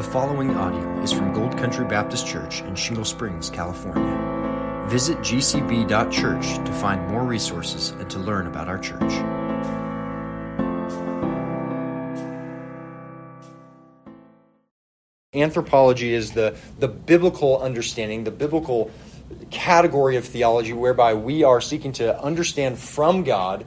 The following audio is from Gold Country Baptist Church in Shingle Springs, California. Visit gcb.church to find more resources and to learn about our church. Anthropology is the, the biblical understanding, the biblical category of theology whereby we are seeking to understand from God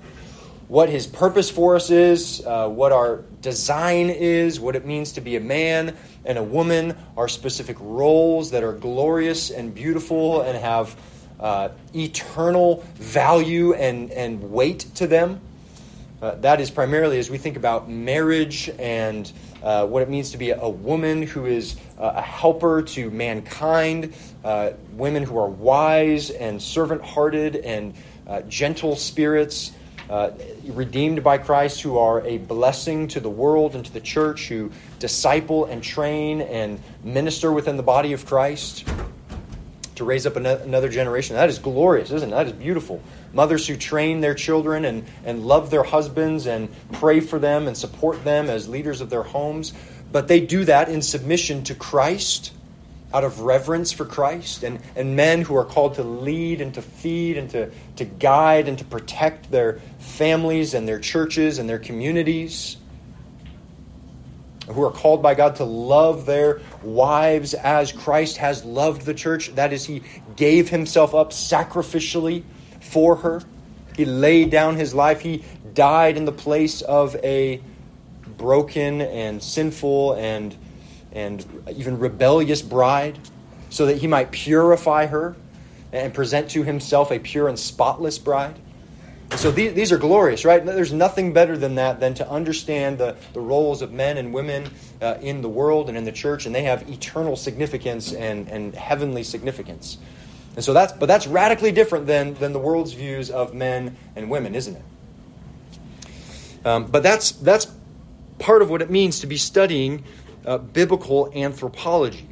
what his purpose for us is, uh, what our design is, what it means to be a man and a woman, our specific roles that are glorious and beautiful and have uh, eternal value and, and weight to them. Uh, that is primarily as we think about marriage and uh, what it means to be a, woman who is uh, a helper to mankind, uh, women who are wise and servant hearted and uh, gentle spirits uh, redeemed by Christ, who are a blessing to the world and to the church, who disciple and train and minister within the body of Christ to raise up another generation. That is glorious, isn't it? That is beautiful. Mothers who train their children and, and love their husbands and pray for them and support them as leaders of their homes. But they do that in submission to Christ out of reverence for Christ, and, and men who are called to lead and to feed and to, to guide and to protect their families and their churches and their communities, who are called by God to love their wives as Christ has loved the church. That is, He gave Himself up sacrificially for her. He laid down His life. He died in the place of a broken and sinful and and even rebellious bride, so that he might purify her and present to himself a pure and spotless bride. So these, these are glorious, right? There's nothing better than that than to understand the, the roles of men and women uh, in the world and in the church, and they have eternal significance and, and heavenly significance. And so that's, but that's radically different than, than the world's views of men and women, isn't it? Um, but that's, that's part of what it means to be studying uh, biblical anthropology.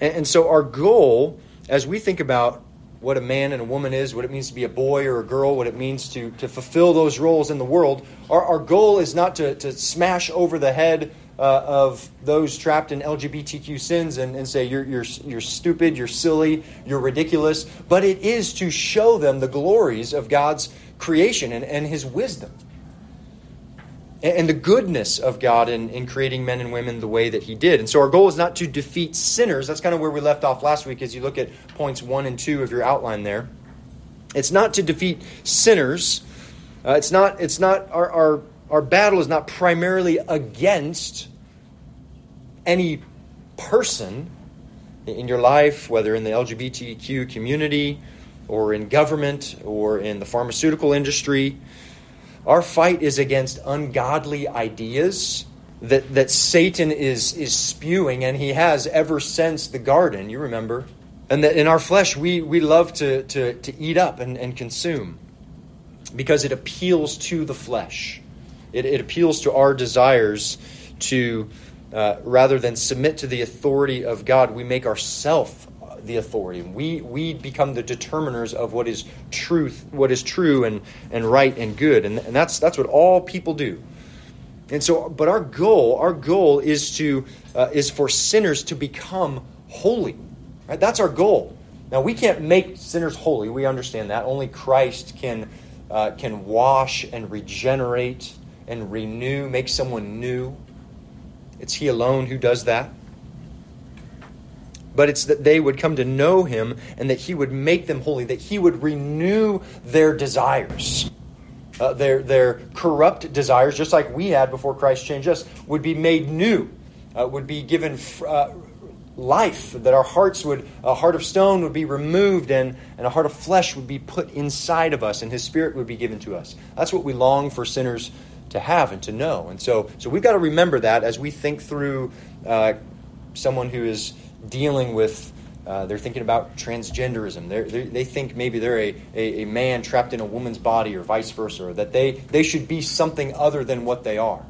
And, and so, our goal, as we think about what a man and a woman is, what it means to be a boy or a girl, what it means to, to fulfill those roles in the world, our, our goal is not to, to smash over the head uh, of those trapped in LGBTQ sins and, and say, you're, you're, you're stupid, you're silly, you're ridiculous, but it is to show them the glories of God's creation and, and His wisdom and the goodness of God in, in creating men and women the way that He did. And so our goal is not to defeat sinners. That's kind of where we left off last week as you look at points one and two of your outline there. It's not to defeat sinners. Uh, it's not, it's not our, our, our battle is not primarily against any person in your life, whether in the LGBTQ community or in government or in the pharmaceutical industry. Our fight is against ungodly ideas that, that Satan is, is spewing, and he has ever since the garden, you remember. And that in our flesh, we, we love to, to, to eat up and, and consume because it appeals to the flesh. It, it appeals to our desires to, uh, rather than submit to the authority of God, we make ourselves the authority. We, we become the determiners of what is truth, what is true and, and right and good. And, and that's, that's what all people do. And so, but our goal, our goal is to, uh, is for sinners to become holy. Right? That's our goal. Now, we can't make sinners holy. We understand that. Only Christ can, uh, can wash and regenerate and renew, make someone new. It's He alone who does that but it's that they would come to know him and that he would make them holy, that he would renew their desires. Uh, their, their corrupt desires, just like we had before Christ changed us, would be made new, uh, would be given uh, life, that our hearts would, a heart of stone would be removed and, and a heart of flesh would be put inside of us and his spirit would be given to us. That's what we long for sinners to have and to know. And so, so we've got to remember that as we think through uh, someone who is dealing with uh, they're thinking about transgenderism. They're, they're, they think maybe they're a, a, a, man trapped in a woman's body or vice versa, or that they, they should be something other than what they are.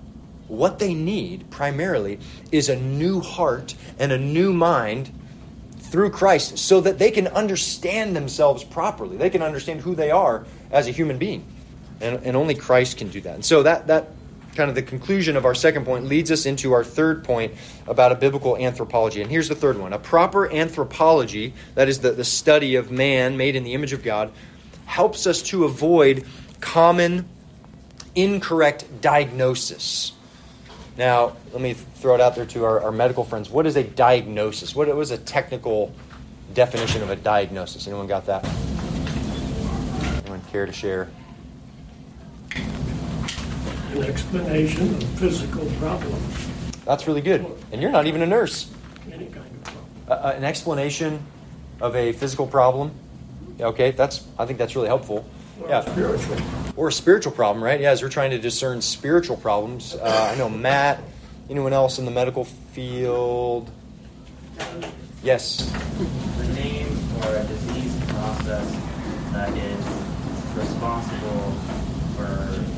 What they need primarily is a new heart and a new mind through Christ so that they can understand themselves properly. They can understand who they are as a human being. And, and only Christ can do that. And so that, that kind of the conclusion of our second point leads us into our third point about a biblical anthropology. And here's the third one a proper anthropology, that is the, the study of man made in the image of God, helps us to avoid common incorrect diagnosis. Now, let me throw it out there to our, our medical friends. What is a diagnosis? What was a technical definition of a diagnosis? Anyone got that? Anyone care to share? An explanation of physical problems, That's really good. And you're not even a nurse. any kind of problem. Uh, an explanation of a physical problem. Okay, that's I think that's really helpful. Or Yeah. Spiritual. Or a spiritual problem, right? Yeah, as we're trying to discern spiritual problems. Uh, I know Matt. Anyone else in the medical field? Yes. the name or a disease process that is responsible for an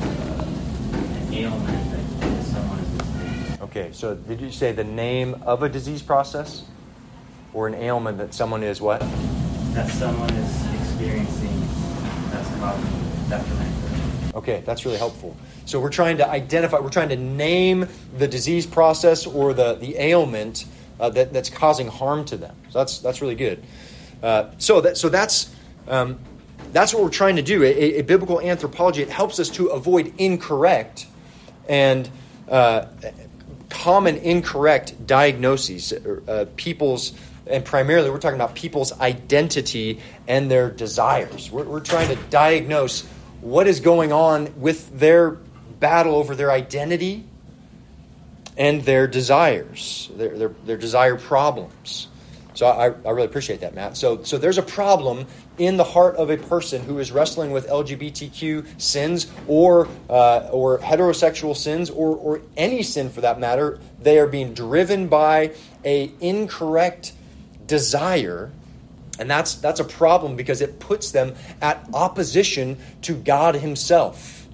ailment that someone is experiencing. Okay, so did you say the name of a disease process or an ailment that someone is what? That someone is experiencing that's causing detriment. Okay, that's really helpful. So we're trying to identify, we're trying to name the disease process or the, the ailment uh, that, that's causing harm to them. So that's, that's really good. Uh, so that, so that's, um, that's what we're trying to do. A, a biblical anthropology, it helps us to avoid incorrect and uh, common incorrect diagnoses. Uh, people's, and primarily we're talking about people's identity and their desires. We're, we're trying to diagnose what is going on with their battle over their identity and their desires, their, their, their desire problems. So I, I really appreciate that, Matt. So, so there's a problem in the heart of a person who is wrestling with LGBTQ sins or, uh, or heterosexual sins or, or any sin for that matter. They are being driven by a incorrect desire and that's, that's a problem because it puts them at opposition to God Himself,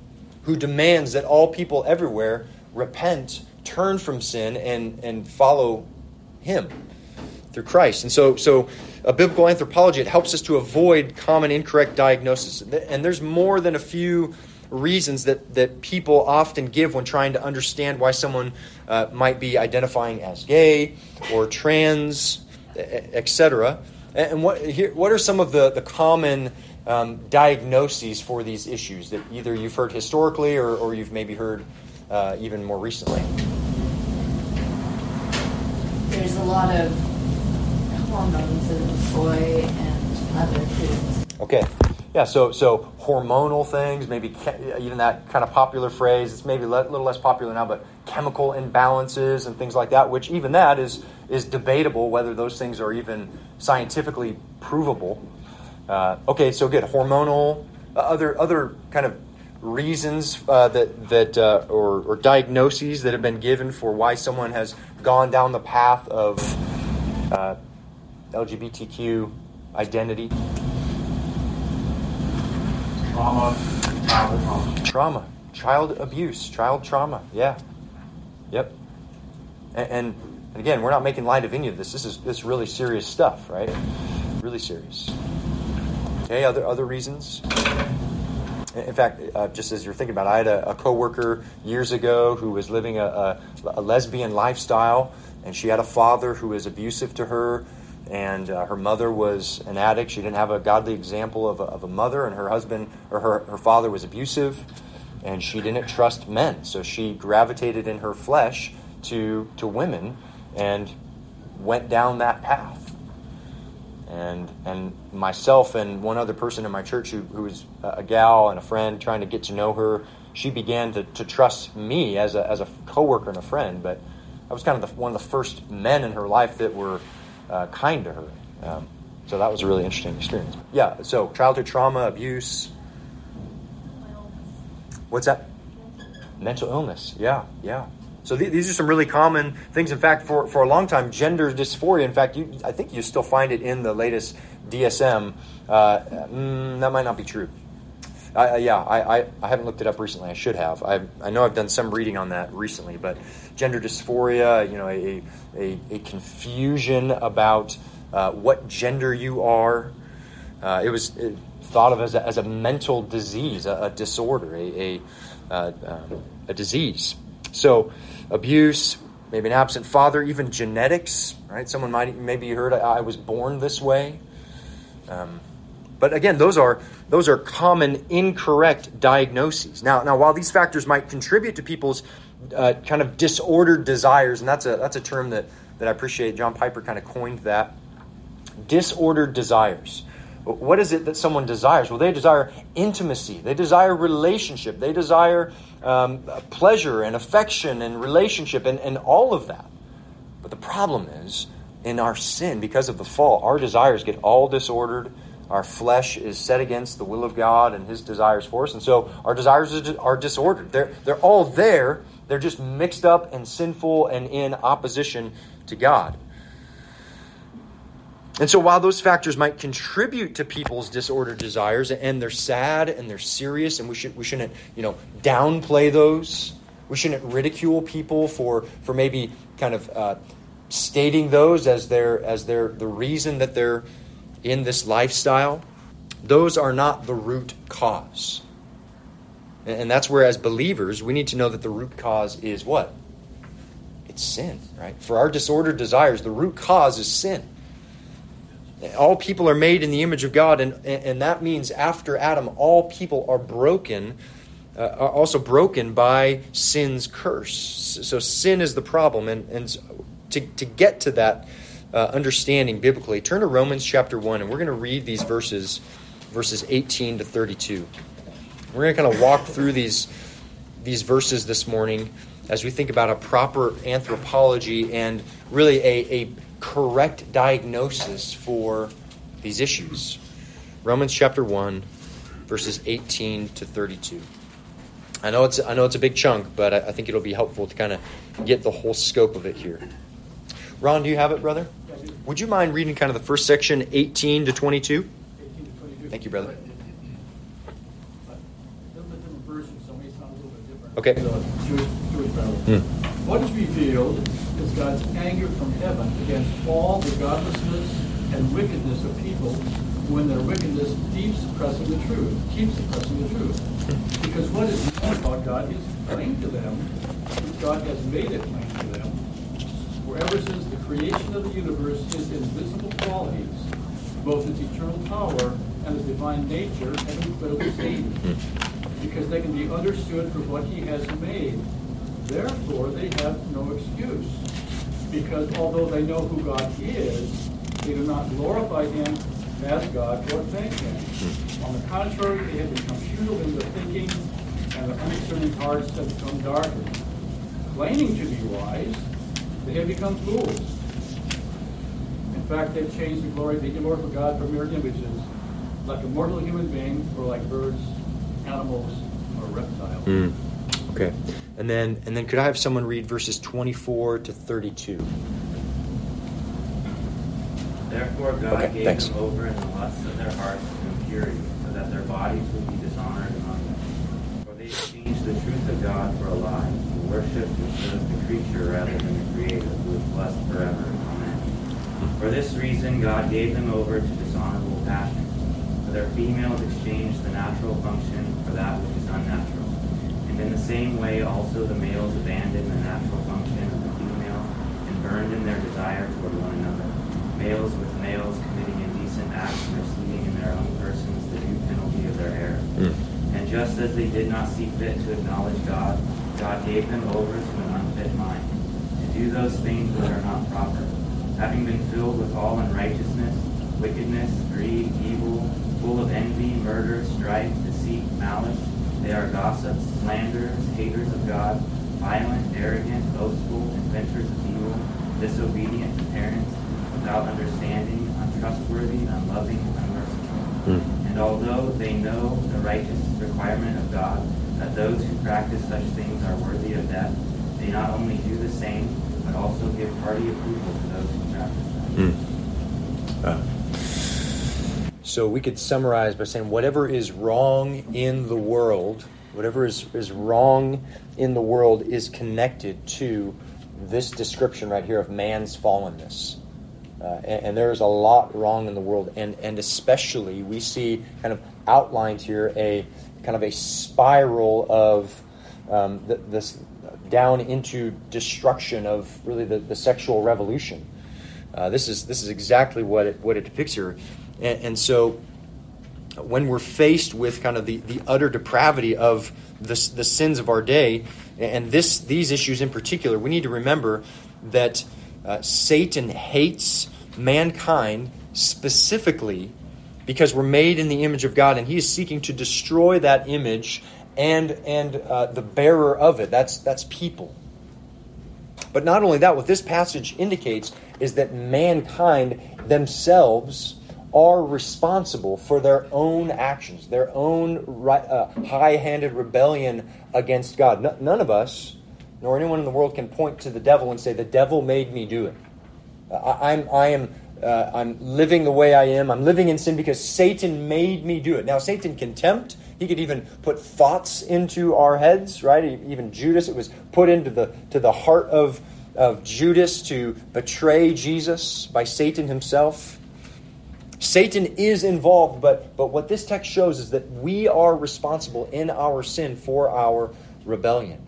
who demands that all people everywhere repent, turn from sin, and, and follow Him through Christ. And so, so a biblical anthropology, it helps us to avoid common incorrect diagnosis. And there's more than a few reasons that, that people often give when trying to understand why someone uh, might be identifying as gay or trans, etc. And what here, what are some of the the common um, diagnoses for these issues that either you've heard historically or, or you've maybe heard uh, even more recently? There's a lot of hormones soy and other foods. Okay, yeah. So so hormonal things, maybe ke- even that kind of popular phrase. It's maybe a le- little less popular now, but chemical imbalances and things like that. Which even that is is debatable whether those things are even scientifically provable. Uh, okay, so good. Hormonal, uh, other other kind of reasons uh, that that uh, or, or diagnoses that have been given for why someone has gone down the path of uh, LGBTQ identity. Trauma, childhood trauma. Trauma, child abuse, child trauma. Yeah, yep. And, and and again, we're not making light of any of this. This is this is really serious stuff, right? Really serious. Okay, other other reasons. In fact, uh, just as you're thinking about, it, I had a, a coworker years ago who was living a, a, a lesbian lifestyle, and she had a father who was abusive to her, and uh, her mother was an addict. She didn't have a godly example of a, of a mother, and her husband or her, her father was abusive, and she didn't trust men. So she gravitated in her flesh to to women, and went down that path and and myself and one other person in my church who, who was a gal and a friend trying to get to know her she began to, to trust me as a, as a coworker and a friend but I was kind of the, one of the first men in her life that were uh, kind to her um, so that was a really interesting experience yeah so childhood trauma abuse what's that mental illness yeah yeah so th- these are some really common things. In fact, for, for a long time, gender dysphoria. In fact, you, I think you still find it in the latest DSM. Uh, mm, that might not be true. I, yeah, I, I, I, haven't looked it up recently. I should have. I, I know I've done some reading on that recently, but gender dysphoria, you know, a, a, a confusion about uh, what gender you are. Uh, it was it thought of as a, as a mental disease, a, a disorder, a, a uh, um, a disease. So, abuse, maybe an absent father, even genetics, right? Someone might maybe heard I was born this way. Um, but again, those are those are common incorrect diagnoses. Now, now while these factors might contribute to people's uh, kind of disordered desires, and that's a that's a term that that I appreciate. John Piper kind of coined that. Disordered desires. What is it that someone desires? Well, they desire intimacy. They desire relationship. They desire um, pleasure and affection and relationship and, and all of that. But the problem is, in our sin, because of the fall, our desires get all disordered. Our flesh is set against the will of God and His desires for us. And so our desires are disordered. They're, they're all there, they're just mixed up and sinful and in opposition to God. And so, while those factors might contribute to people's disordered desires, and they're sad and they're serious, and we should we shouldn't you know downplay those. We shouldn't ridicule people for for maybe kind of uh, stating those as their as their the reason that they're in this lifestyle. Those are not the root cause, and that's where, as believers, we need to know that the root cause is what? It's sin, right? For our disordered desires, the root cause is sin all people are made in the image of God, and, and that means after Adam, all people are broken, uh, are also broken by sin's curse. So sin is the problem, and, and to, to get to that uh, understanding biblically, turn to Romans chapter 1, and we're going to read these verses, verses 18 to 32. We're going to kind of walk through these, these verses this morning as we think about a proper anthropology and really a, a correct diagnosis for these issues. Romans chapter 1, verses 18 to 32. I know it's, I know it's a big chunk, but I, I think it'll be helpful to kind of get the whole scope of it here. Ron, do you have it, brother? Would you mind reading kind of the first section, 18 to 22? 18 to 22. Thank you, brother. Okay. Hmm. What is revealed is God's anger from heaven against all the godlessness and wickedness of people when their wickedness keeps suppressing the truth, keeps suppressing the truth. Because what is known about God is plain to them, God has made it plain to them. Ever since the creation of the universe, his invisible qualities, both his eternal power and his divine nature, have been clearly seen. Because they can be understood for what he has made Therefore, they have no excuse. Because although they know who God is, they do not glorify him as God or thank him. On the contrary, they have become futile in their thinking, and their undiscerning hearts have become darkened. Claiming to be wise, they have become fools. In fact, they've changed the glory of the immortal God for mere images, like a mortal human being, or like birds, animals, or reptiles. Mm. Okay. And then, and then could I have someone read verses 24 to 32? Therefore, God okay, gave thanks. them over in the lusts of their hearts to impurity, so that their bodies would be dishonored among them. For they exchanged the truth of God for a lie, and served the creature rather than the Creator, who is blessed forever. Amen. For this reason, God gave them over to dishonorable passions. For their females exchanged the natural function for that which is unnatural. And in the same way also the males abandoned the natural function of the female and burned in their desire toward one another, males with males committing indecent acts and receiving in their own persons the due penalty of their error. Mm. And just as they did not see fit to acknowledge God, God gave them over to an unfit mind, to do those things which are not proper, having been filled with all unrighteousness, wickedness, greed, evil, full of envy, murder, strife, deceit, malice, they are gossips, slanderers, haters of God, violent, arrogant, boastful, inventors of evil, disobedient to parents, without understanding, untrustworthy, unloving, unmerciful. Mm. And although they know the righteous requirement of God, that those who practice such things are worthy of death, they not only do the same, but also give hearty approval to those who practice them. Mm. Uh. So we could summarize by saying whatever is wrong in the world, whatever is, is wrong in the world is connected to this description right here of man's fallenness. Uh, and, and there is a lot wrong in the world, and, and especially we see kind of outlined here a kind of a spiral of um, this down into destruction of really the, the sexual revolution. Uh, this is this is exactly what it what it depicts here, and, and, so when we're faced with kind of the, the utter depravity of the, the sins of our day, and this these issues in particular, we need to remember that uh, Satan hates mankind specifically because we're made in the image of God, and he is seeking to destroy that image and and uh, the bearer of it. That's that's people. But not only that, what this passage indicates is that mankind themselves are responsible for their own actions, their own right, uh, high-handed rebellion against God. None of us, nor anyone in the world, can point to the devil and say, "The devil made me do it." I, I'm I am uh, I'm living the way I am. I'm living in sin because Satan made me do it. Now, Satan can tempt. He could even put thoughts into our heads, right? Even Judas, it was put into the to the heart of of Judas to betray Jesus by Satan himself. Satan is involved, but but what this text shows is that we are responsible in our sin for our rebellion.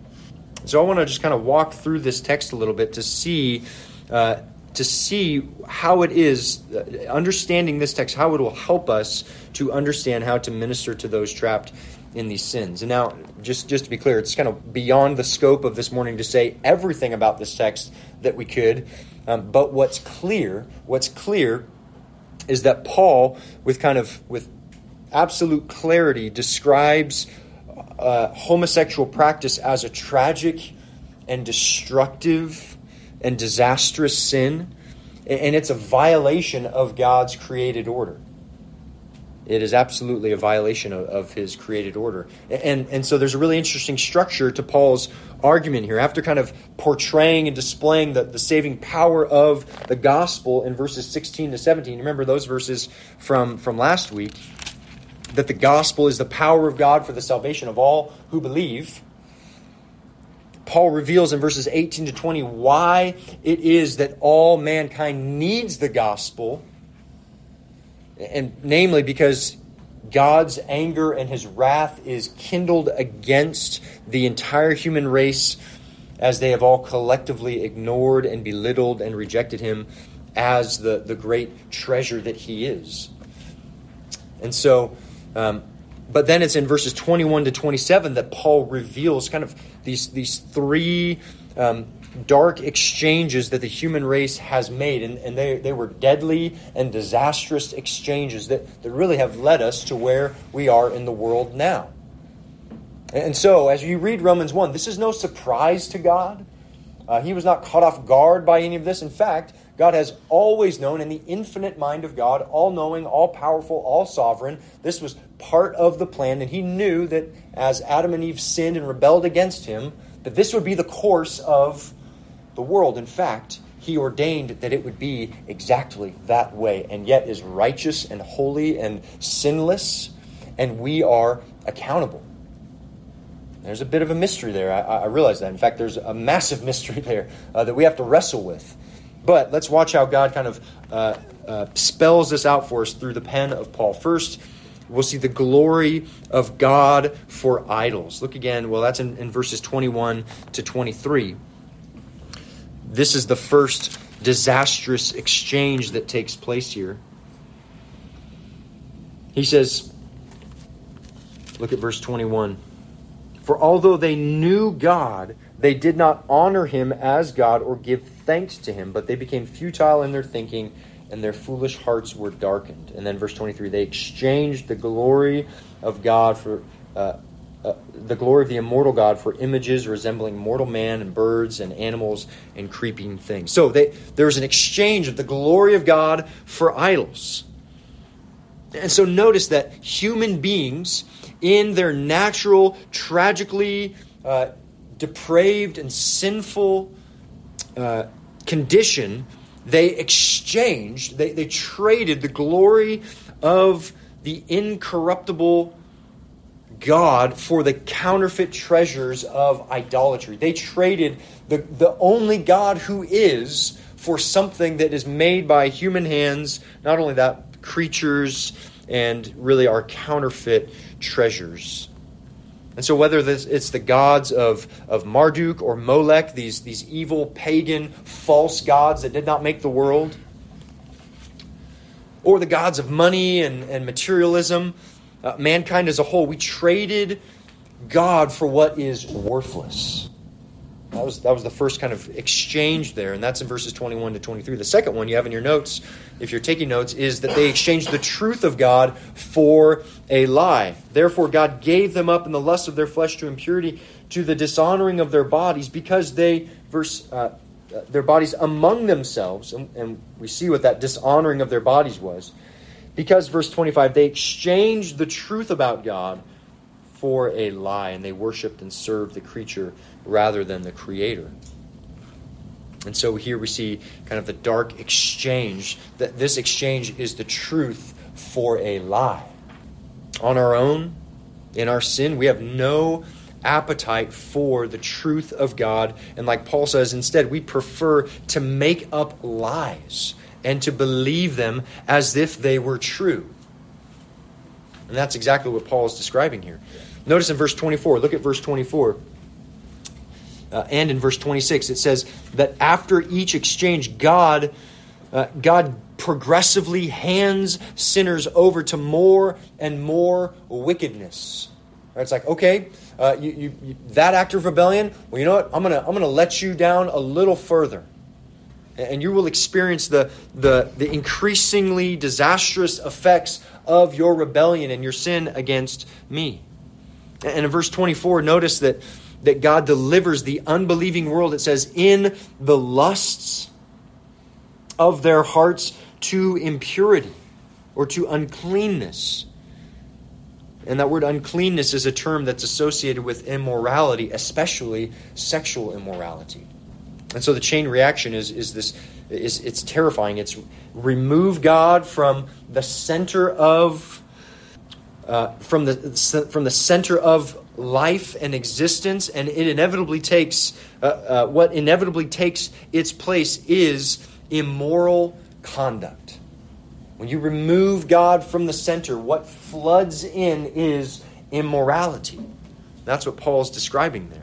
So I want to just kind of walk through this text a little bit to see. Uh, to see how it is, understanding this text, how it will help us to understand how to minister to those trapped in these sins. And now, just, just to be clear, it's kind of beyond the scope of this morning to say everything about this text that we could. Um, but what's clear, what's clear is that Paul, with kind of with absolute clarity, describes uh, homosexual practice as a tragic and destructive and disastrous sin, and it's a violation of God's created order. It is absolutely a violation of, of, his created order. And, and so there's a really interesting structure to Paul's argument here. After kind of portraying and displaying the, the saving power of the gospel in verses 16 to 17, remember those verses from, from last week, that the gospel is the power of God for the salvation of all who believe. Paul reveals in verses 18 to 20 why it is that all mankind needs the gospel, and namely because God's anger and his wrath is kindled against the entire human race as they have all collectively ignored and belittled and rejected him as the, the great treasure that he is. And so, um, but then it's in verses 21 to 27 that Paul reveals kind of these, these three um, dark exchanges that the human race has made. And, and they, they were deadly and disastrous exchanges that, that really have led us to where we are in the world now. And so, as you read Romans 1, this is no surprise to God. Uh, he was not caught off guard by any of this. In fact, God has always known in the infinite mind of God, all knowing, all powerful, all sovereign. This was part of the plan, and He knew that as Adam and Eve sinned and rebelled against Him, that this would be the course of the world. In fact, He ordained that it would be exactly that way, and yet is righteous and holy and sinless, and we are accountable. There's a bit of a mystery there. I, I realize that. In fact, there's a massive mystery there uh, that we have to wrestle with. But let's watch how God kind of uh, uh, spells this out for us through the pen of Paul. First, we'll see the glory of God for idols. Look again, well, that's in, in verses 21 to 23. This is the first disastrous exchange that takes place here. He says, look at verse 21. For although they knew God, they did not honor him as God or give thanks to him, but they became futile in their thinking, and their foolish hearts were darkened. And then verse 23 they exchanged the glory of God for. Uh, uh, the glory of the immortal God for images resembling mortal man and birds and animals and creeping things. So they, there's an exchange of the glory of God for idols. And so notice that human beings, in their natural, tragically uh, depraved and sinful uh, condition, they exchanged, they, they traded the glory of the incorruptible God for the counterfeit treasures of idolatry. They traded the, the only God who is for something that is made by human hands, not only that, creatures and really our counterfeit treasures. And so, whether this, it's the gods of, of Marduk or Molech, these, these evil, pagan, false gods that did not make the world, or the gods of money and, and materialism, uh, mankind as a whole, we traded God for what is worthless. That was, that was the first kind of exchange there, and that's in verses 21 to 23. The second one you have in your notes, if you're taking notes, is that they exchanged the truth of God for a lie. Therefore, God gave them up in the lust of their flesh to impurity, to the dishonoring of their bodies, because they, verse, uh, uh their bodies among themselves, and, and we see what that dishonoring of their bodies was. Because, verse 25, they exchanged the truth about God for a lie, and they worshiped and served the creature rather than the creator. And so here we see kind of the dark exchange that this exchange is the truth for a lie. On our own, in our sin, we have no appetite for the truth of God. And like Paul says, instead, we prefer to make up lies and to believe them as if they were true. And that's exactly what Paul is describing here. Notice in verse 24, look at verse 24 uh, and in verse 26 it says that after each exchange god uh, god progressively hands sinners over to more and more wickedness. Right? it's like okay uh, you, you, you, that act of rebellion well you know what? I'm gonna i'm gonna let you down a little further. And you will experience the, the, the increasingly disastrous effects of your rebellion and your sin against me. And in verse 24 notice that that God delivers the unbelieving world, it says, in the lusts of their hearts to impurity or to uncleanness. And that word uncleanness is a term that's associated with immorality, especially sexual immorality. And so the chain reaction is, is this is it's terrifying. It's remove God from the center of uh, from the from the center of life and existence, and it inevitably takes uh, uh, what inevitably takes its place is immoral conduct. When you remove God from the center, what floods in is immorality. That's what Paul's describing there.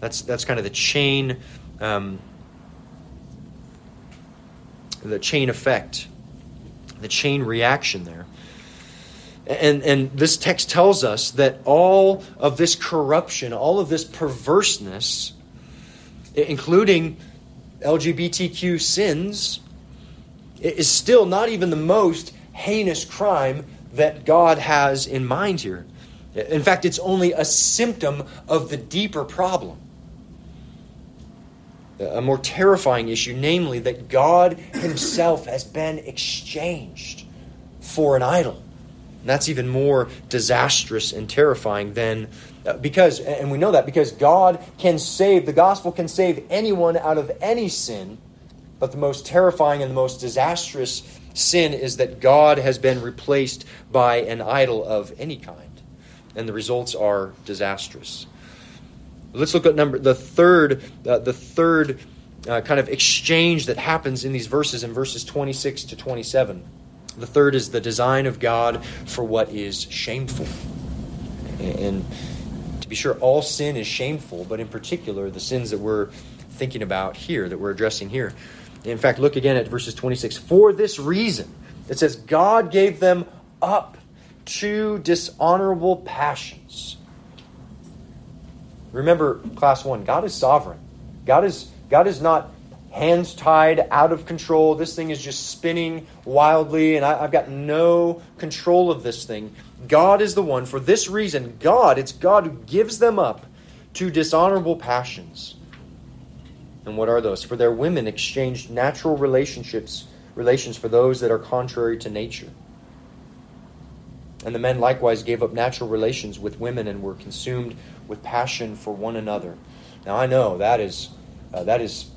That's that's kind of the chain, um, the chain effect, the chain reaction there. And, and this text tells us that all of this corruption, all of this perverseness, including LGBTQ sins, is still not even the most heinous crime that God has in mind here. In fact, it's only a symptom of the deeper problem. A more terrifying issue, namely that God Himself has been exchanged for an idol. And that's even more disastrous and terrifying than uh, because, and we know that because God can save, the gospel can save anyone out of any sin. But the most terrifying and the most disastrous sin is that God has been replaced by an idol of any kind. And the results are disastrous. Let's look at number the third, uh, the third uh, kind of exchange that happens in these verses in verses 26 to 27. The third is the design of God for what is shameful. And to be sure, all sin is shameful, but in particular, the sins that we're thinking about here, that we're addressing here. In fact, look again at verses 26. For this reason, it says, God gave them up to dishonorable passions. Remember, class one, God is sovereign. God is, God is not hands tied, out of control. This thing is just spinning wildly, and I, have got no control of this thing. God is the one. For this reason, God, it's God who gives them up to dishonorable passions. And what are those? For their women exchanged natural relationships, relations for those that are contrary to nature. And the men likewise gave up natural relations with women and were consumed with passion for one another. Now I know that is uh, that is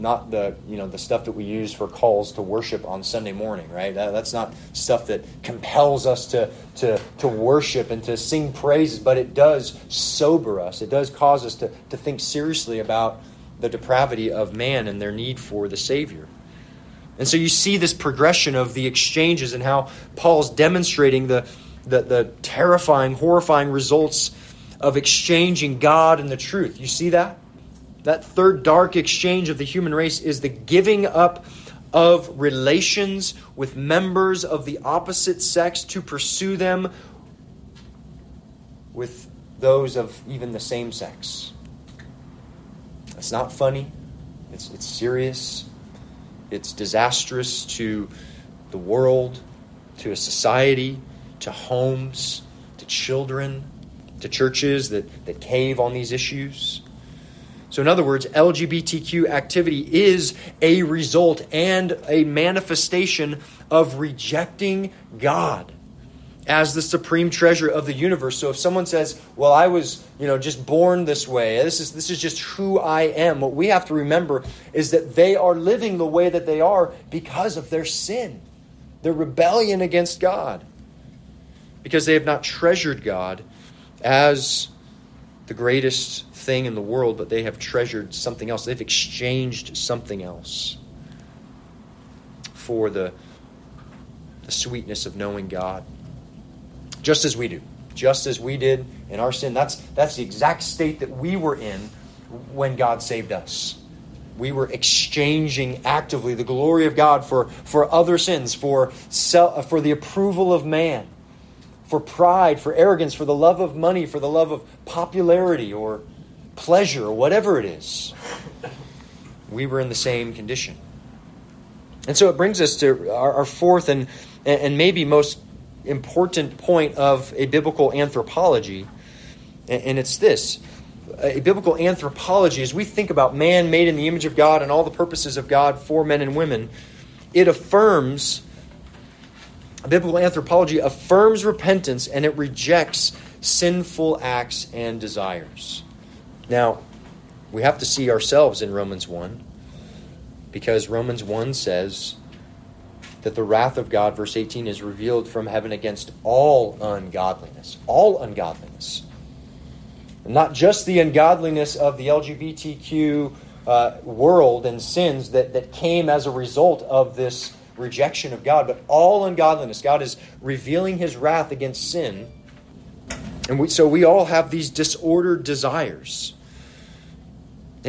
not the you know the stuff that we use for calls to worship on Sunday morning, right? That, that's not stuff that compels us to to to worship and to sing praises, but it does sober us. It does cause us to to think seriously about the depravity of man and their need for the Savior. And so you see this progression of the exchanges and how Paul's demonstrating the the, the terrifying, horrifying results of exchanging God and the truth. You see that? That third dark exchange of the human race is the giving up of relations with members of the opposite sex to pursue them with those of even the same sex. It's not funny. It's, it's serious. It's disastrous to the world, to a society, to homes, to children, to churches that, that cave on these issues. So, in other words, LGBTQ activity is a result and a manifestation of rejecting God as the supreme treasure of the universe. So if someone says, "Well, I was, you know, just born this way. This is this is just who I am." What we have to remember is that they are living the way that they are because of their sin. Their rebellion against God. Because they have not treasured God as the greatest thing in the world, but they have treasured something else. They've exchanged something else for the, the sweetness of knowing God. Just as we do. Just as we did in our sin. That's, that's the exact state that we were in when God saved us. We were exchanging actively the glory of God for, for other sins, for, for the approval of man for pride, for arrogance, for the love of money, for the love of popularity or pleasure or whatever it is. We were in the same condition. And so it brings us to our, our fourth and, and maybe most important point of a biblical anthropology, and it's this. A biblical anthropology, as we think about man made in the image of God and all the purposes of God for men and women, it affirms biblical anthropology affirms repentance and it rejects sinful acts and desires. Now, we have to see ourselves in Romans 1 because Romans 1 says that the wrath of God, verse 18, is revealed from heaven against all ungodliness. All ungodliness. Not just the ungodliness of the LGBTQ uh, world and sins that, that came as a result of this rejection of God, but all ungodliness. God is revealing his wrath against sin. And we, so we all have these disordered desires.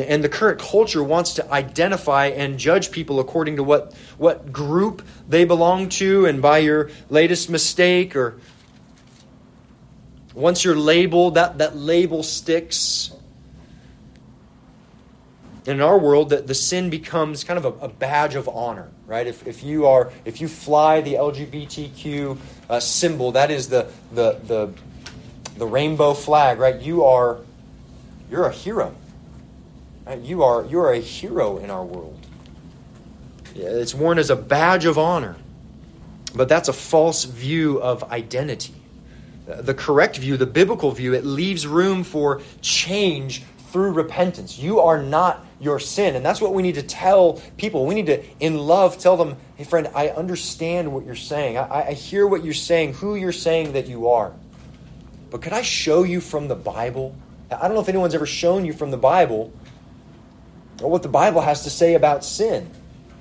And the current culture wants to identify and judge people according to what, what group they belong to and by your latest mistake or once you're labeled, that, that label sticks in our world, the, the sin becomes kind of a, a, badge of honor, right? If, if you are if you fly the LGBTQ uh, symbol, that is the, the the the rainbow flag, right? You are you're a hero. Right? You are you are a hero in our world. It's worn as a badge of honor, but that's a false view of identity. Uh, the correct view, the biblical view, it leaves room for change through repentance. You are not your sin. And that's what we need to tell people. We need to, in love, tell them, hey, friend, I understand what you're saying. I, I hear what you're saying, who you're saying that you are. But could I show you from the Bible? I don't know if anyone's ever shown you from the Bible or what the Bible has to say about sin,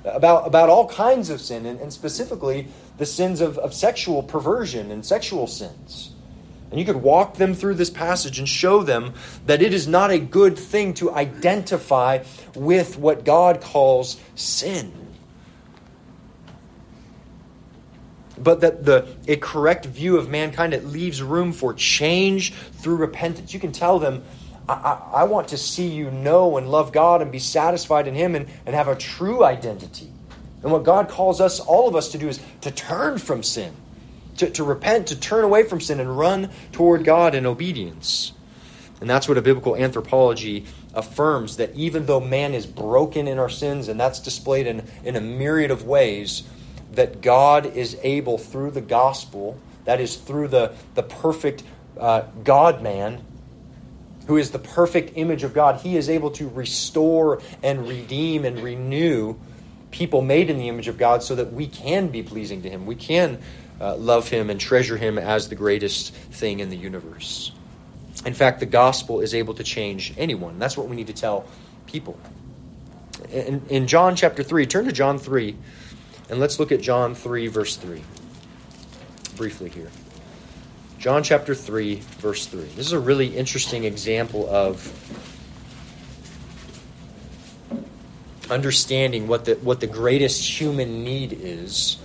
about, about all kinds of sin, and, and specifically the sins of, of sexual perversion and sexual sins. And you could walk them through this passage and show them that it is not a good thing to identify with what God calls sin. But that the a correct view of mankind it leaves room for change through repentance. You can tell them, I, I, want to see you know and love God and be satisfied in Him and, and have a true identity. And what God calls us, all of us, to do is to turn from sin to, to repent, to turn away from sin and run toward God in obedience. And that's what a biblical anthropology affirms that even though man is broken in our sins, and that's displayed in, in a myriad of ways, that God is able through the gospel, that is through the, the perfect uh, God man, who is the perfect image of God, he is able to restore and redeem and renew people made in the image of God so that we can be pleasing to him. We can uh, love him and treasure him as the greatest thing in the universe. In fact, the gospel is able to change anyone. That's what we need to tell people. In, in John chapter 3, turn to John 3, and let's look at John 3, verse 3, briefly here. John chapter 3, verse 3. This is a really interesting example of understanding what the, what the greatest human need is.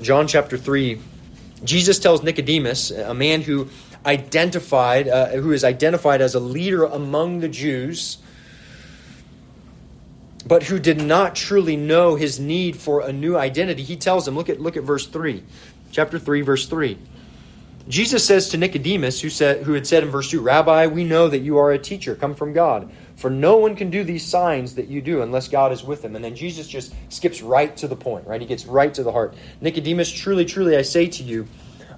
John chapter 3, Jesus tells Nicodemus, a man who identified, uh, who is identified as a leader among the Jews, but who did not truly know his need for a new identity. He tells him, look at, look at verse 3 chapter 3, verse 3. Jesus says to Nicodemus, who, said, who had said in verse 2, Rabbi, we know that you are a teacher, come from God. For no one can do these signs that you do unless God is with him. And then Jesus just skips right to the point, right? He gets right to the heart. Nicodemus, truly, truly, I say to you,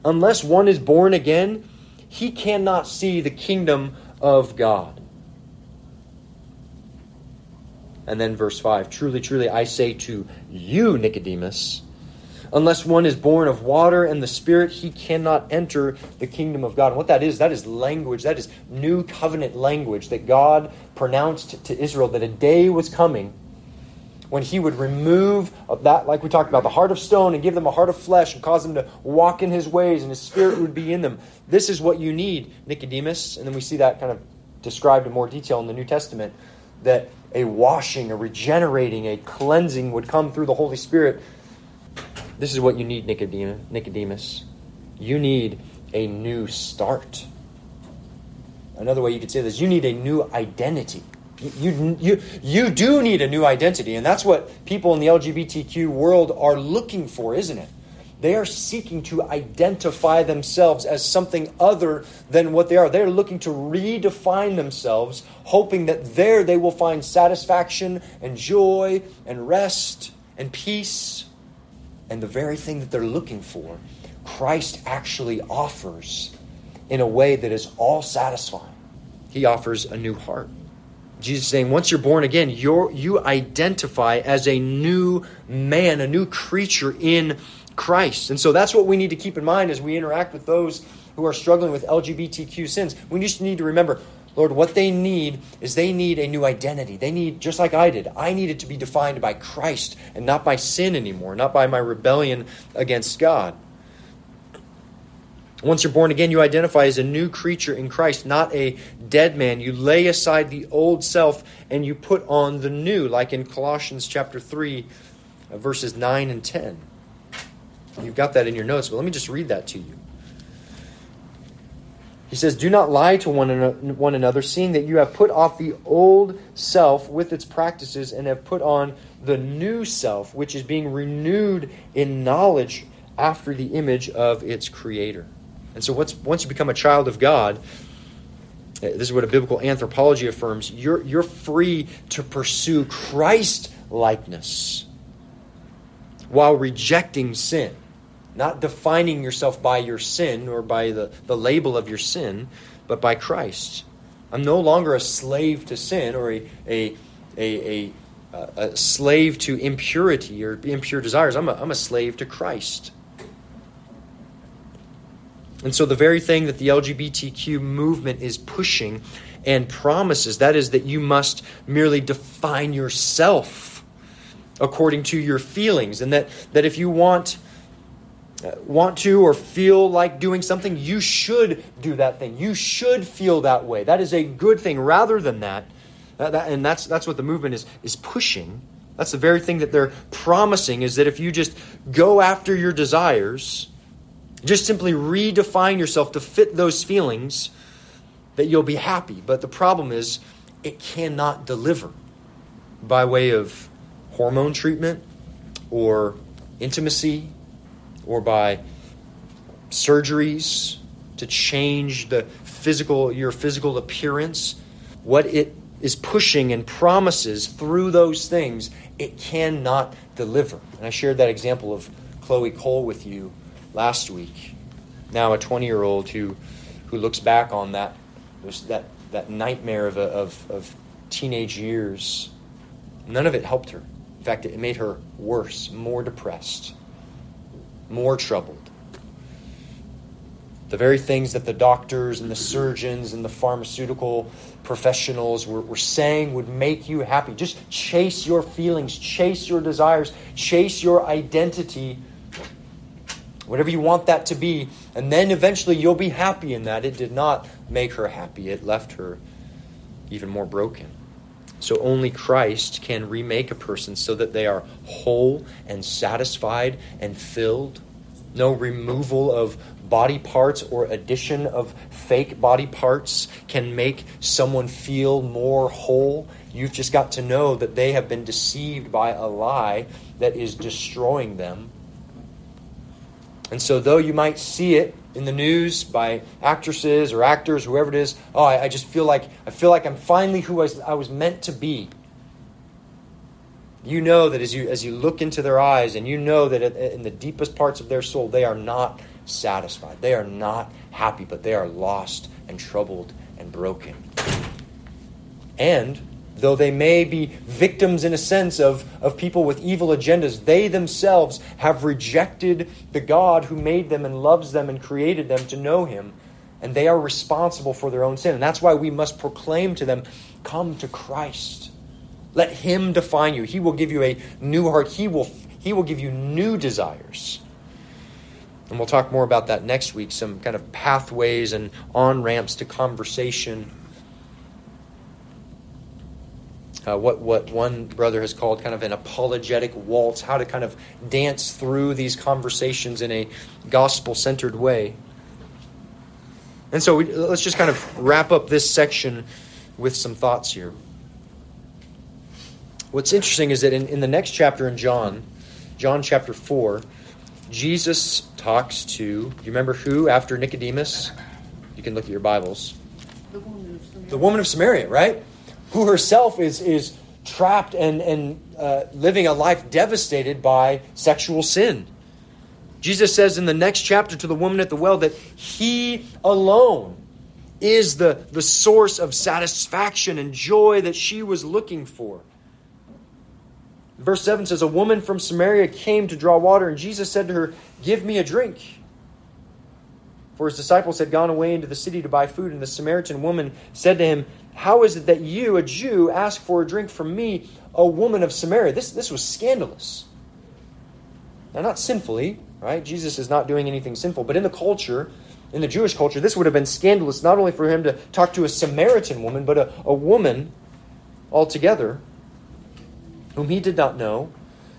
unless one is born again, he cannot see the kingdom of God. And then verse 5 Truly, truly, I say to you, Nicodemus, Unless one is born of water and the Spirit, he cannot enter the kingdom of God. And what that is, that is language, that is new covenant language that God pronounced to Israel that a day was coming when he would remove that, like we talked about, the heart of stone and give them a heart of flesh and cause them to walk in his ways and his spirit would be in them. This is what you need, Nicodemus. And then we see that kind of described in more detail in the New Testament that a washing, a regenerating, a cleansing would come through the Holy Spirit this is what you need, Nicodemus. You need a new start. Another way you could say this, you need a new identity. You, you, you do need a new identity, and that's what people in the LGBTQ world are looking for, isn't it? They are seeking to identify themselves as something other than what they are. They're looking to redefine themselves, hoping that there they will find satisfaction and joy and rest and peace and the very thing that they're looking for, Christ actually offers in a way that is all satisfying. He offers a new heart. Jesus saying, once you're born again, you you identify as a new man, a new creature in Christ. And so that's what we need to keep in mind as we interact with those who are struggling with LGBTQ sins. We just need to remember Lord, what they need is they need a new identity. They need, just like I did, I needed to be defined by Christ and not by sin anymore, not by my rebellion against God. Once you're born again, you identify as a new creature in Christ, not a dead man. You lay aside the old self and you put on the new, like in Colossians chapter 3, uh, verses 9 and 10. You've got that in your notes, but let me just read that to you. He says, Do not lie to one, another, seeing that you have put off the old self with its practices and have put on the new self, which is being renewed in knowledge after the image of its creator. And so, once, once you become a child of God, eh, this is what a biblical anthropology affirms you're, you're free to pursue Christ likeness while rejecting sin not defining yourself by your sin or by the, the label of your sin, but by Christ. I'm no longer a slave to sin or a, a, a, a, a slave to impurity or impure desires. I'm a, I'm a slave to Christ. And so, the very thing that the LGBTQ movement is pushing and promises that is that you must merely define yourself according to your feelings, and that, that if you want Uh, want to or feel like doing something, you should do that thing. You should feel that way. That is a good thing. Rather than that, that, that, and that's that's what the movement is is pushing. That's the very thing that they're promising is that if you just go after your desires, just simply redefine yourself to fit those feelings, that you'll be happy. But the problem is, it cannot deliver by way of hormone treatment or intimacy or by surgeries to change the physical your physical appearance what it is pushing and promises through those things it cannot deliver. And i shared that example of chloe cole with you last week. Now a 20 year old who who looks back on that that that nightmare of, of, of teenage years. None of it helped her. In fact it made her worse more depressed more troubled. The very things that the doctors and the surgeons and the pharmaceutical professionals were, were saying would make you happy. Just chase your feelings, chase your desires, chase your identity whatever you want that to be, and then eventually you'll be happy in that. It did not make her happy, it left her even more broken. So only Christ can remake a person so that they are whole and satisfied and filled. No removal of body parts or addition of fake body parts can make someone feel more whole. You've just got to know that they have been deceived by a lie that is destroying them. And so, though you might see it in the news by actresses or actors, whoever it is, oh, I, I just feel like I feel like I'm finally who I, I was meant to be. You know that as you as you look into their eyes, and you know that in the deepest parts of their soul, they are not satisfied. They are not happy, but they are lost and troubled and broken. And though they may be victims in a sense of, of people with evil agendas, they themselves have rejected the God who made them and loves them and created them to know Him. And they are responsible for their own sin. And that's why we must proclaim to them come to Christ. Let Him define you. He will give you a new heart, He will, he will give you new desires. And we'll talk more about that next week some kind of pathways and on ramps to conversation uh, what what one brother has called kind of an apologetic waltz, how to kind of dance through these conversations in a gospel centered way. And so we, let's just kind of wrap up this section with some thoughts here. What's interesting is that in, in the next chapter in John, John chapter 4, Jesus talks to, you remember who after Nicodemus? You can look at your Bibles. The woman of Samaria, the woman of Samaria right? Who herself is, is trapped and, and uh, living a life devastated by sexual sin. Jesus says in the next chapter to the woman at the well that he alone is the, the source of satisfaction and joy that she was looking for. Verse 7 says, A woman from Samaria came to draw water, and Jesus said to her, Give me a drink. For his disciples had gone away into the city to buy food, and the Samaritan woman said to him, how is it that you, a Jew, ask for a drink from me, a woman of Samaria? This, this was scandalous. Now, not sinfully, right? Jesus is not doing anything sinful, but in the culture, in the Jewish culture, this would have been scandalous not only for him to talk to a Samaritan woman, but a, a woman altogether whom he did not know,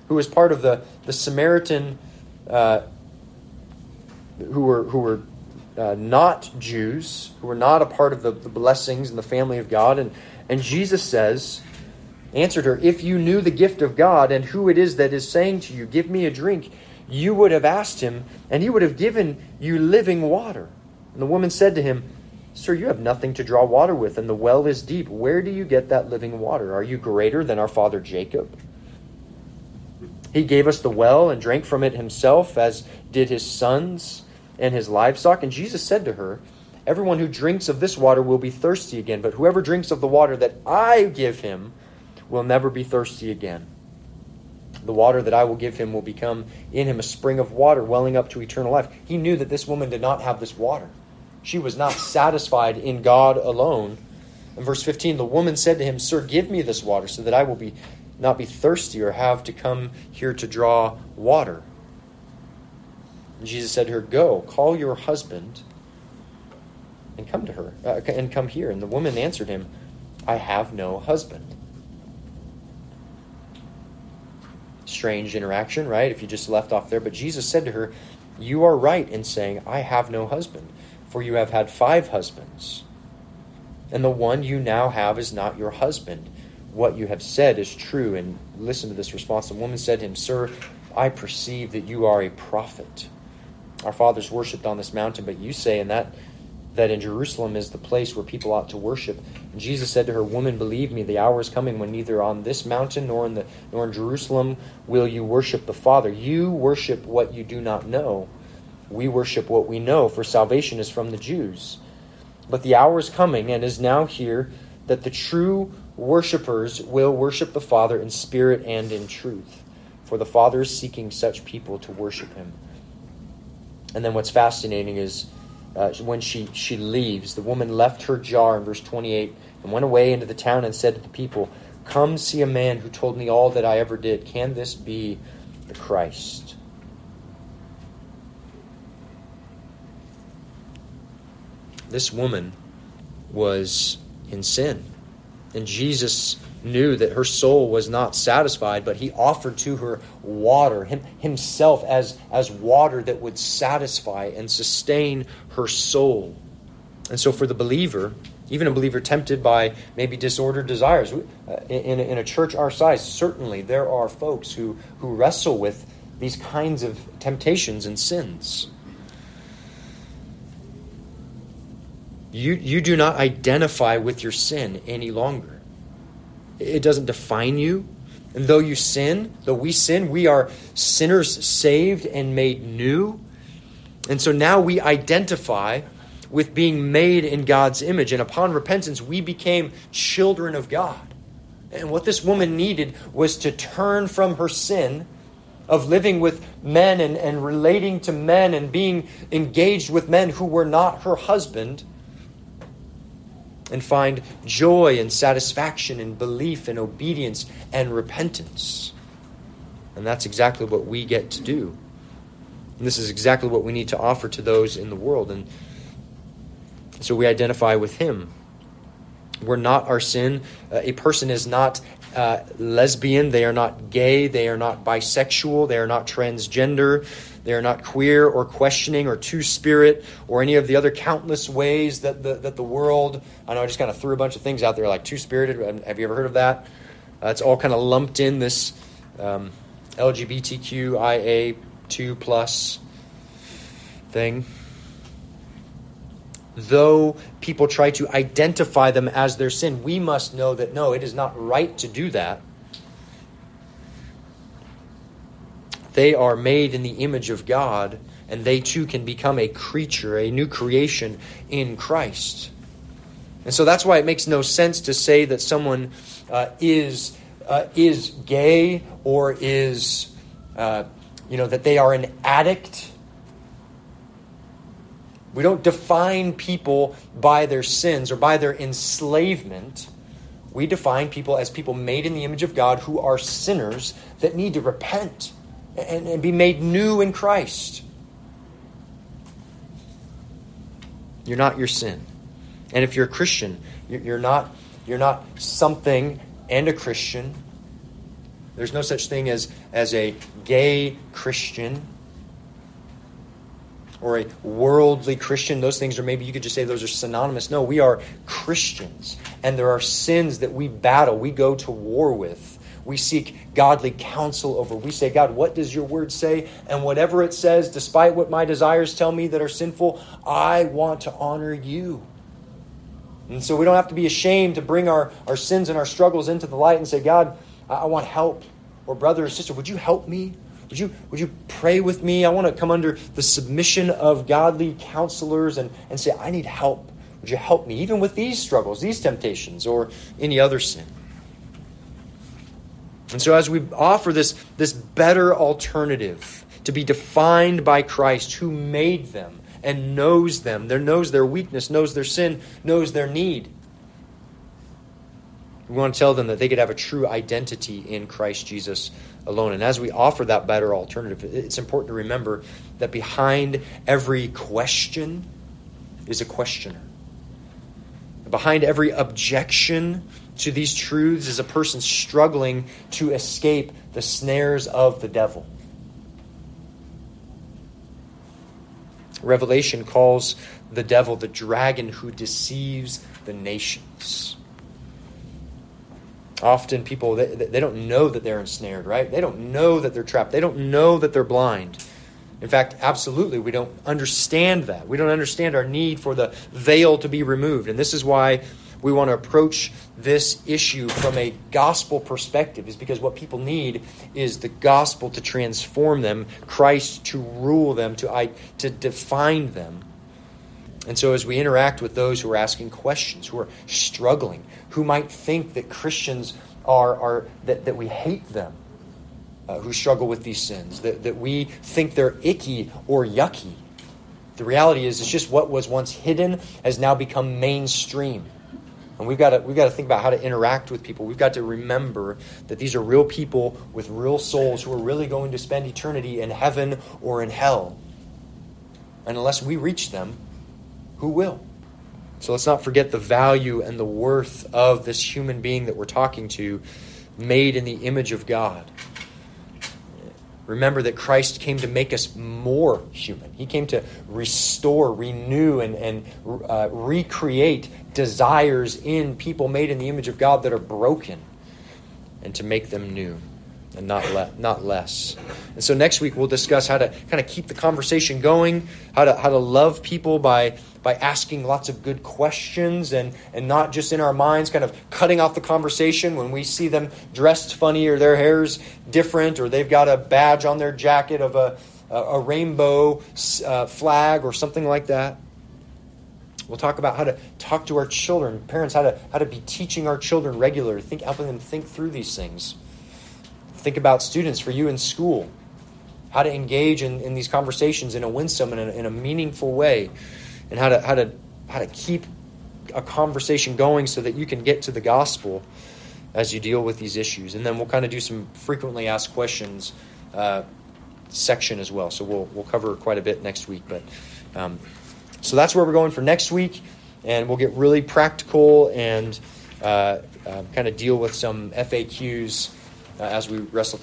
who was part of the, the Samaritan, uh, who were, who were uh, not Jews, who were not a part of the, the blessings and the family of God. And, and Jesus says, answered her, If you knew the gift of God and who it is that is saying to you, Give me a drink, you would have asked him, and he would have given you living water. And the woman said to him, Sir, you have nothing to draw water with, and the well is deep. Where do you get that living water? Are you greater than our father Jacob? He gave us the well and drank from it himself, as did his sons and his livestock. And Jesus said to her, Everyone who drinks of this water will be thirsty again, but whoever drinks of the water that I give him will never be thirsty again. The water that I will give him will become in him a spring of water welling up to eternal life. He knew that this woman did not have this water. She was not satisfied in God alone. In verse 15, the woman said to him, Sir, give me this water so that I will be not be thirsty or have to come here to draw water. Jesus said to her, Go, call your husband and come to her, uh, and come here. And the woman answered him, I have no husband. Strange interaction, right? If you just left off there. But Jesus said to her, You are right in saying, I have no husband, for you have had five husbands. And the one you now have is not your husband. What you have said is true. And listen to this response. The woman said to him, Sir, I perceive that you are a prophet. Our fathers worshipped on this mountain, but you say in that that in Jerusalem is the place where people ought to worship. And Jesus said to her, Woman, believe me, the hour is coming when neither on this mountain nor in the nor in Jerusalem will you worship the Father. You worship what you do not know. We worship what we know, for salvation is from the Jews. But the hour is coming and is now here that the true worshippers will worship the Father in spirit and in truth. For the Father is seeking such people to worship him. And then what's fascinating is uh, when she, she leaves, the woman left her jar in verse 28 and went away into the town and said to the people, Come see a man who told me all that I ever did. Can this be the Christ? This woman was in sin. And Jesus knew that her soul was not satisfied, but he offered to her water, him, himself as, as water that would satisfy and sustain her soul. And so, for the believer, even a believer tempted by maybe disordered desires, uh, in, in a church our size, certainly there are folks who, who wrestle with these kinds of temptations and sins. You, you do not identify with your sin any longer. It doesn't define you. And though you sin, though we sin, we are sinners saved and made new. And so now we identify with being made in God's image. And upon repentance, we became children of God. And what this woman needed was to turn from her sin of living with men and, and relating to men and being engaged with men who were not her husband and find joy and satisfaction and belief and obedience and repentance. And that's exactly what we get to do. And this is exactly what we need to offer to those in the world. And so we identify with Him. We're not our sin. Uh, a person is not uh, lesbian, they are not gay, they are not bisexual, they are not transgender, they are not queer or questioning or two spirit or any of the other countless ways that the, that the world. I know I just kind of threw a bunch of things out there like two spirited. Have you ever heard of that? Uh, it's all kind of lumped in this um, LGBTQIA2 plus thing. Though people try to identify them as their sin, we must know that no, it is not right to do that They are made in the image of God, and they too can become a creature, a new creation in Christ. And so that's why it makes no sense to say that someone uh, is uh, is gay or is uh, you know that they are an addict. We don't define people by their sins or by their enslavement. We define people as people made in the image of God who are sinners that need to repent and, and be made new in Christ. You're not your sin. And if you're a Christian, you're not, you're not something and a Christian. There's no such thing as, as a gay Christian or a worldly Christian. Those things are maybe you could just say those are synonymous. No, we are Christians. And there are sins that we battle, we go to war with we seek godly counsel over. We say, God, what does your word say? And whatever it says, despite what my desires tell me that are sinful, I want to honor you. And so we don't have to be ashamed to bring our, our sins and our struggles into the light and say, God, I, I want help. Or brother or sister, would you help me? Would you, would you pray with me? I want to come under the submission of godly counselors and, and say, I need help. Would you help me, even with these struggles, these temptations, or any other sin? And so, as we offer this, this better alternative to be defined by Christ, who made them and knows them, there knows their weakness, knows their sin, knows their need, we want to tell them that they could have a true identity in Christ Jesus alone. And as we offer that better alternative, it's important to remember that behind every question is a questioner. Behind every objection to these truths is a person struggling to escape the snares of the devil. Revelation calls the devil the dragon who deceives the nations. Often people, they, they don't know that they're ensnared, right? They don't know that they're trapped. They don't know that they're blind. In fact, absolutely, we don't understand that. We don't understand our need for the veil to be removed. And this is why we want to approach this issue from a gospel perspective is because what people need is the gospel to transform them, Christ to rule them, to, to define them. And so, as we interact with those who are asking questions, who are struggling, who might think that Christians are, are that, that we hate them, uh, who struggle with these sins, that, that we think they're icky or yucky. The reality is, it's just what was once hidden has now become mainstream. And we've got to we've got to think about how to interact with people. We've got to remember that these are real people with real souls who are really going to spend eternity in heaven or in hell. And unless we reach them, who will? So let's not forget the value and the worth of this human being that we're talking to, made in the image of God. Remember that Christ came to make us more human. He came to restore, renew, and, and uh, recreate desires in people made in the image of God that are broken and to make them new and not, le- not less. And so next week we'll discuss how to kind of keep the conversation going, how to, how to love people by, by asking lots of good questions and, and not just in our minds kind of cutting off the conversation when we see them dressed funny or their hair's different or they've got a badge on their jacket of a, a rainbow uh, flag or something like that. We'll talk about how to talk to our children, parents, how to, how to be teaching our children regularly, think, helping them think through these things. Think about students for you in school, how to engage in, in these conversations in a winsome and in a, in a meaningful way, and how to, how, to, how to keep a conversation going so that you can get to the gospel as you deal with these issues. And then we'll kind of do some frequently asked questions uh, section as well. So we'll, we'll cover quite a bit next week. But um, so that's where we're going for next week, and we'll get really practical and uh, uh, kind of deal with some FAQs Uh, as we wrestle